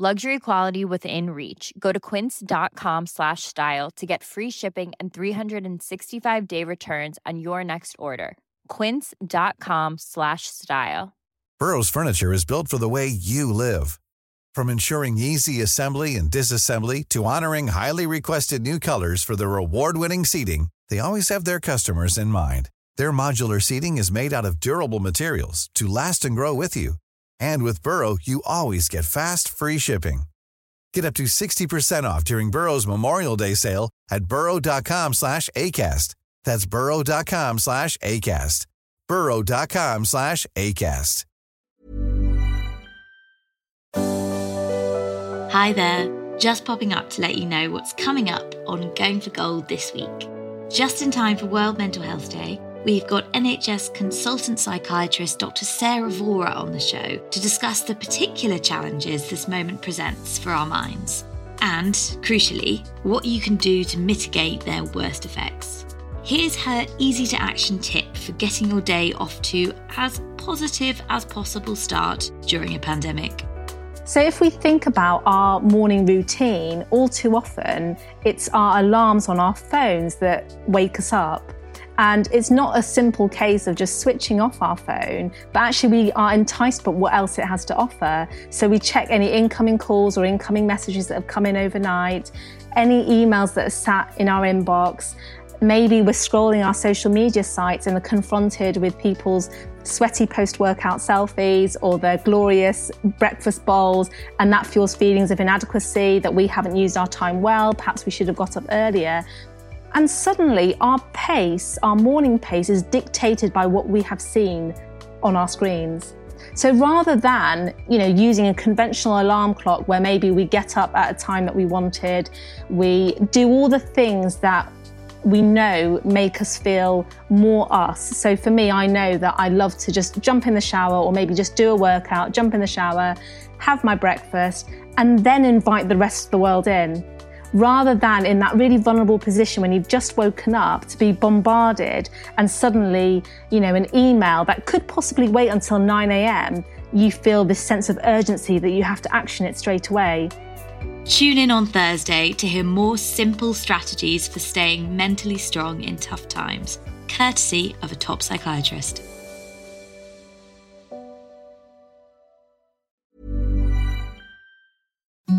Luxury quality within reach. Go to quince.com slash style to get free shipping and 365 day returns on your next order. Quince.com slash style. Burrow's furniture is built for the way you live. From ensuring easy assembly and disassembly to honoring highly requested new colors for their award-winning seating, they always have their customers in mind. Their modular seating is made out of durable materials to last and grow with you. And with Burrow, you always get fast, free shipping. Get up to 60% off during Burrow's Memorial Day sale at burrow.com slash ACAST. That's burrow.com slash ACAST. burrow.com slash ACAST. Hi there, just popping up to let you know what's coming up on Going for Gold this week. Just in time for World Mental Health Day, we've got NHS consultant psychiatrist Dr. Sarah Vohra on the show to discuss the particular challenges this moment presents for our minds. And, crucially, what you can do to mitigate their worst effects. Here's her easy to action tip for getting your day off to as positive as possible start during a pandemic. So, if we think about our morning routine, all too often it's our alarms on our phones that wake us up. And it's not a simple case of just switching off our phone, but actually we are enticed by what else it has to offer. So we check any incoming calls or incoming messages that have come in overnight, any emails that are sat in our inbox. Maybe we're scrolling our social media sites and are confronted with people's sweaty post workout selfies or their glorious breakfast bowls, and that fuels feelings of inadequacy that we haven't used our time well, perhaps we should have got up earlier. And suddenly, our pace, our morning pace, is dictated by what we have seen on our screens. So rather than, you know, using a conventional alarm clock where maybe we get up at a time that we wanted, we do all the things that we know make us feel more us. So for me, I know that I love to just jump in the shower or maybe just do a workout, jump in the shower, have my breakfast, and then invite the rest of the world in rather than in that really vulnerable position when you've just woken up to be bombarded and suddenly, you know, an email that could possibly wait until 9 a.m., you feel this sense of urgency that you have to action it straight away. Tune in on Thursday to hear more simple strategies for staying mentally strong in tough times, courtesy of a top psychiatrist.